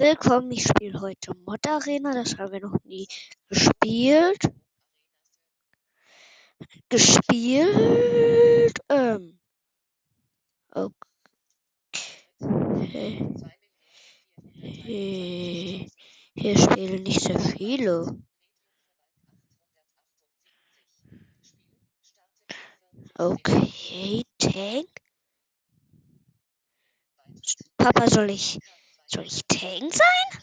Willkommen, ich spiele heute Mod Arena, das haben wir noch nie gespielt. Gespielt. Ähm. Okay. Hier, hier spielen nicht sehr viele. Okay, Tank. Papa, soll ich, soll ich Tank sein?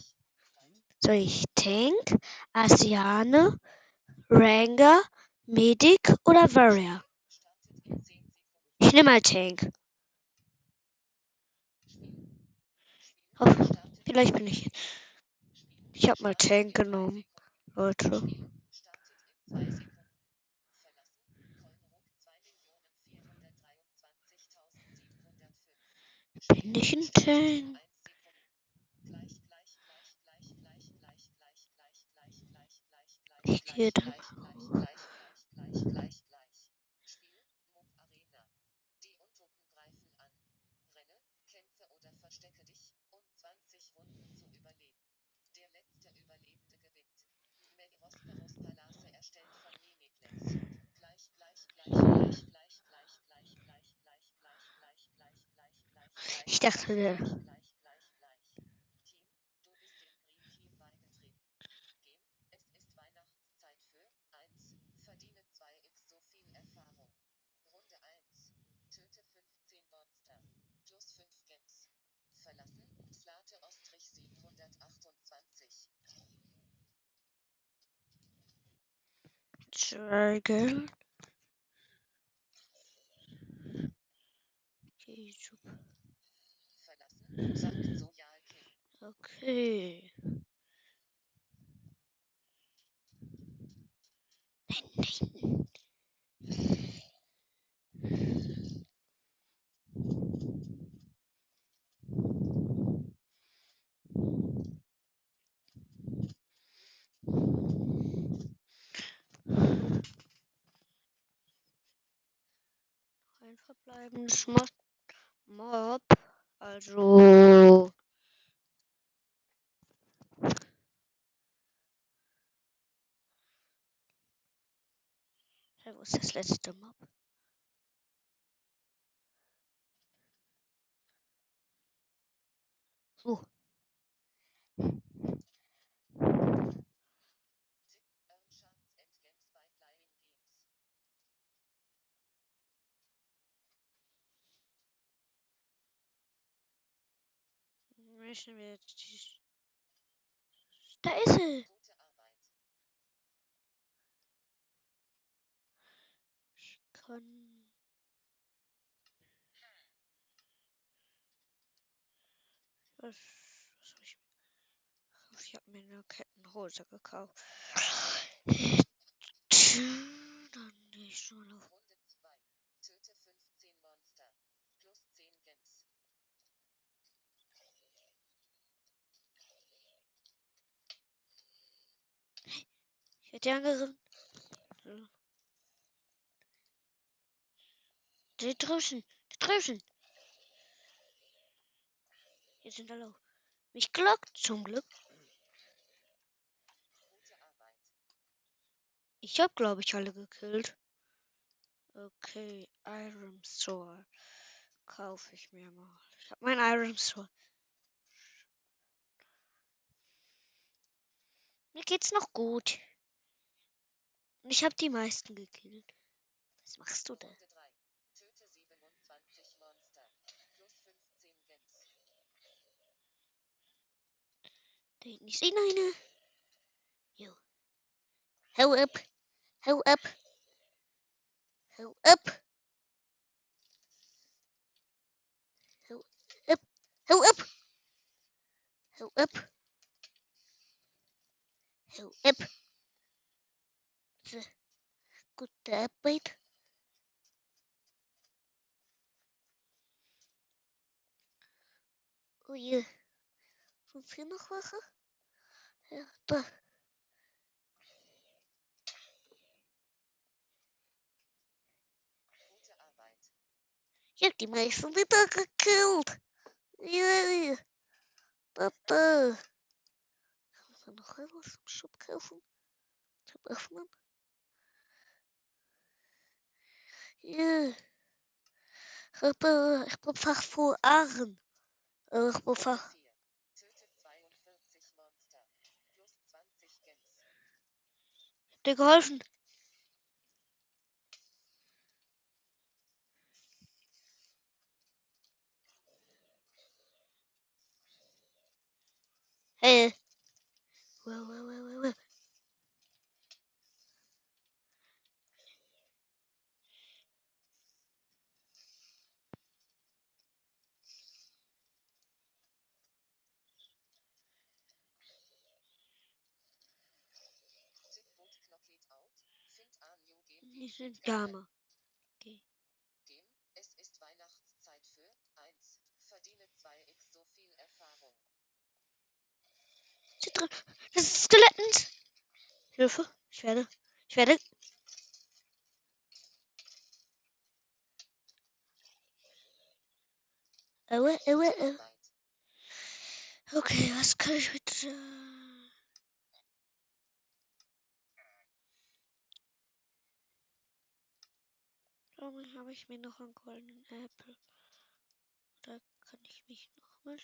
Soll ich Tank, Asiane, Ranger, Medic oder Warrior? Ich nehme mal Tank. Oh, vielleicht bin ich. Ich habe mal Tank genommen, Leute. Bin ich ein Tank? Ich gehe dann. Ich dachte, der. Dragon. Okay. Okay. Nein, nein. Ein verbleibendes Mob. Mob. Also. Hey, wo ist das letzte Mob? So. Möchten wir jetzt. Da ist sie! Ich kann... Was, was hab ich. Ich habe mir eine Kettenhose gekauft. Dann nicht schon auf. Hätte angegriffen. So. Die draußen, die draußen. Hier sind alle. auf Mich gelockt, zum Glück. Ich hab, glaube ich, alle gekillt. Okay, Iron Sword. Kaufe ich mir mal. Ich hab mein Iron Sword. Mir geht's noch gut. Und ich habe die meisten gekillt. Was machst du da? Da hinten ist ihn eine. Jo. Hau ab. Hau ab. Hau ab. Hau ab. Hau ab. Hau ab. Hau ab. Gute Arbeit. Oh je. Sind hier noch welche? Ja, da. Ich hab die meisten wieder gekillt. Ja. Papa. Kann man noch etwas im Shop kaufen? Zum Öffnen? Ja. Papa, ich bin fast vor Aachen. Äh, Ich bin fast. Töte 42 Monster. Plus 20 Gens. dir geholfen. Hey. Wow, wow, wow, Die sind Dame. Game. Es ist Weihnachtszeit für 1. Verdiene 2x so viel Erfahrung. Das ist Skelettens. Hilfe. Ich werde. Ich werde. Aua, aua, aua. Arbeit. Okay, was kann ich mit. Warum habe ich mir noch einen goldenen Apple? Oder kann ich mich noch mal.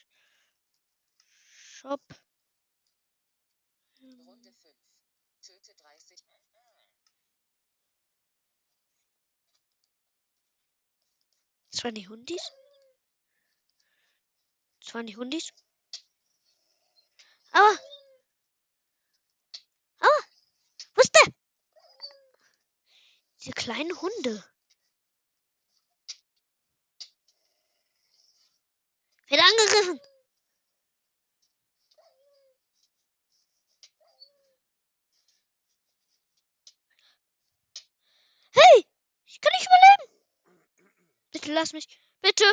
Shop. Runde 5. Töte 30. Das waren die Hundis? Das waren die Hundis? Aber. Aber. Wo ist der? Diese kleinen Hunde. Wird angegriffen. Hey! Ich kann nicht überleben. Bitte lass mich. Bitte.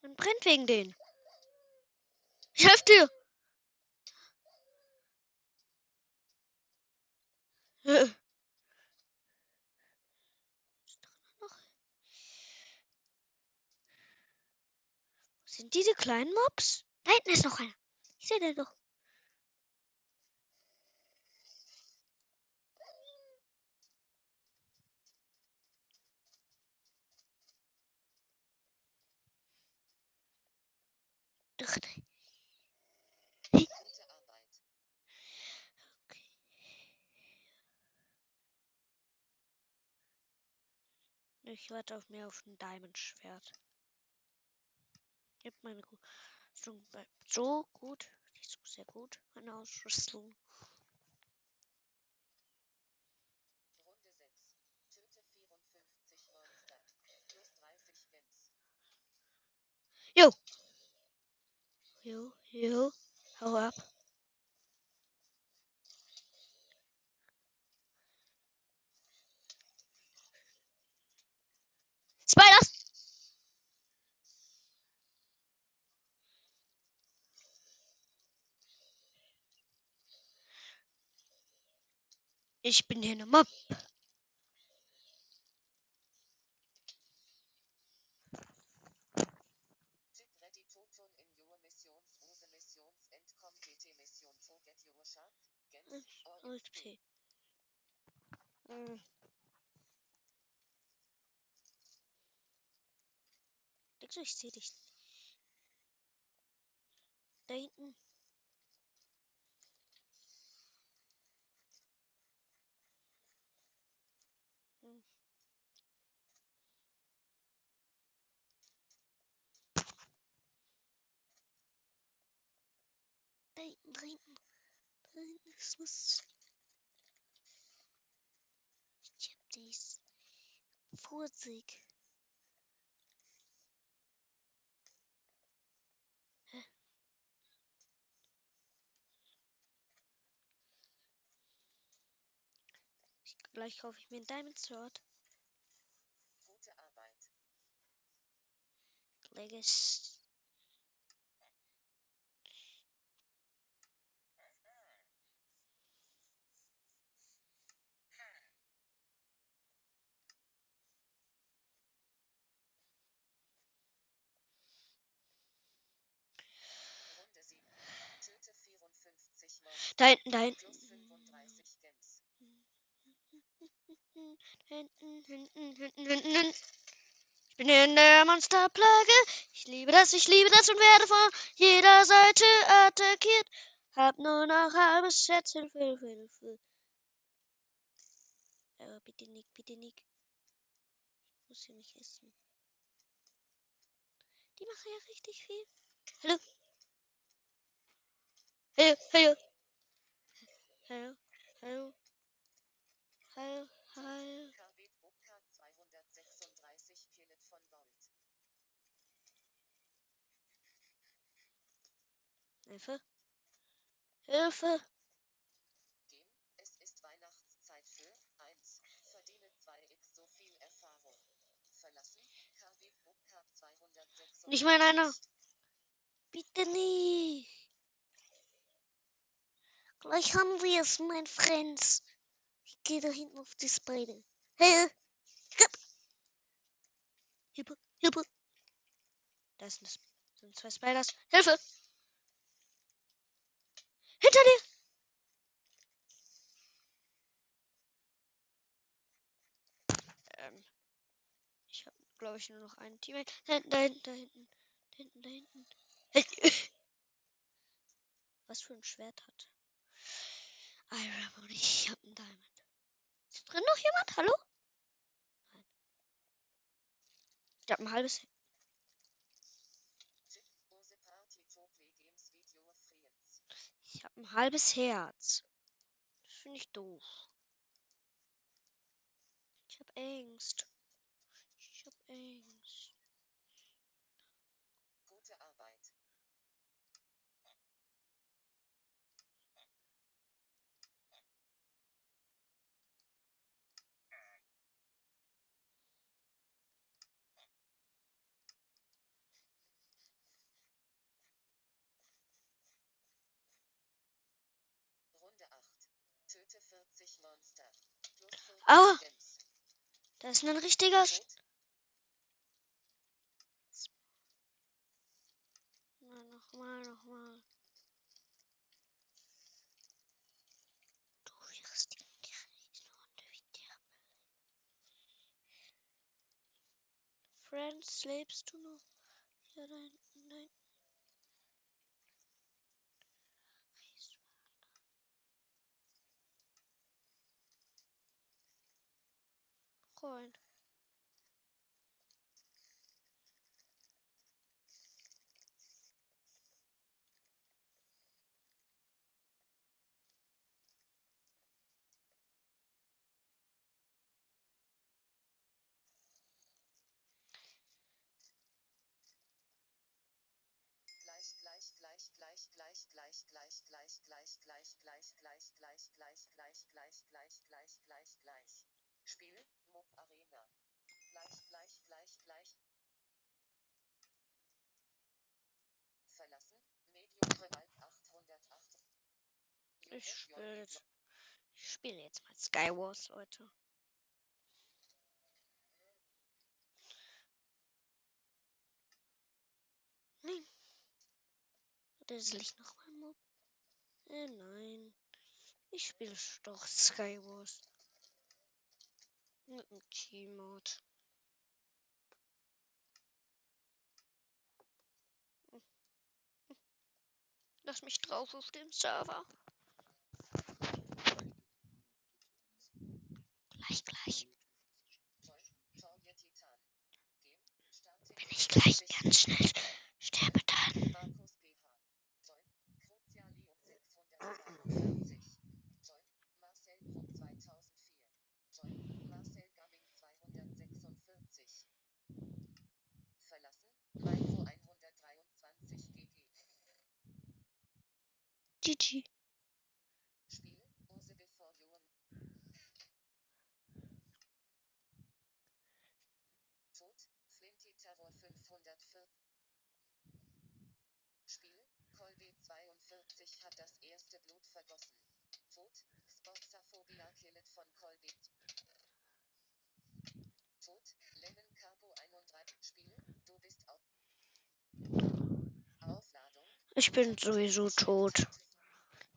Man brennt wegen denen. Ich helfe dir. Äh. Sind diese kleinen Mobs? Da hinten ist noch einer. Ich sehe den. Doch, da- Gute Arbeit. Ich warte auf mir auf ein Diamond-Schwert. Ich hab meine Rüstung bleibt so gut. Nicht so sehr gut. Meine Ausrüstung. Runde 6. Töte 54 Monster. Plus 30 Gens. Jo, jo. Hau ab. Shot. Gens or XP. Äh. Denkst du, ich sehe dich? Da hinten. Hm. Da hinten, da hinten. Was. Ich hab dies. Ich, gleich kaufe ich mir ein Diamond Sword. gute Arbeit. Legacy. Da hinten, da hinten. Plus 35 Gems. Hinten, hinten, hinten, hinten, hinten. Ich bin in der Monsterplage. Ich liebe das, ich liebe das und werde von jeder Seite attackiert. Hab nur noch halbes Herz. Hilfe, Hilfe, Hilfe. Aber bitte nicht, bitte nicht. Ich muss hier nicht essen. Die machen ja richtig viel. Hallo? Hallo, hallo. Hallo, hallo. Hallo, hallo. KW Drucker 236 Killet von Volt. Hilfe. Hilfe. Game, es ist Weihnachtszeit für 1. Verdiene 2x so viel Erfahrung. Verlassen, KW Drucker 236. Nicht mal in einer. Bitte nicht. Gleich haben wir es, mein Friends. Ich gehe da hinten auf die Spider. Hey. Hilfe. Hilfe. Da ein Sp- sind zwei Spiders. Hilfe. Hinter dir. Ähm. Ich habe, glaube ich, nur noch einen Teammate. Da hinten, da hinten, da hinten. Da hinten, da hinten. Was für ein Schwert hat. Iron und ich hab einen Diamond. Ist drin noch jemand? Hallo? Nein. Ich hab ein halbes. Ich hab ein halbes Herz. Das finde ich doof. Ich hab Angst. Ich hab Angst. Gute Arbeit. Runde 8. Töte 40 Monster. Plus 40 Aua. Da ist ein richtiger. Sch. Na, nochmal, nochmal. Du wirst die Runde wieder. Friends, lebst du noch? Ja, da hinten, da hinten. Freund. Gleich, gleich, gleich, gleich, gleich, gleich, gleich, gleich, gleich, gleich, gleich, gleich, gleich, gleich, gleich, gleich, gleich, gleich, gleich, gleich. Spiel, Mob Arena. Gleich, gleich, gleich, gleich. Verlassen, Medium Gewalt 808. Ich spiele jetzt. Ich spiele jetzt mal Skywars, Leute. Nein. Oder ist Licht noch mal Mob? Äh, nein. Ich spiele doch Skywars. Mit dem Teammode. Lass mich drauf auf dem Server. Gleich, gleich. Bin ich gleich ganz schnell. Sterbe 42 hat das erste Blut vergossen. Tod. Spotsaphobia Killet von Colby. Tod. Lemon Carbo 31. Spiel. Du bist auf. Aufladung. Ich bin sowieso tot.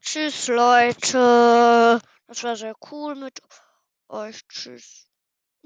Tschüss, Leute. Das war sehr cool mit euch. Tschüss.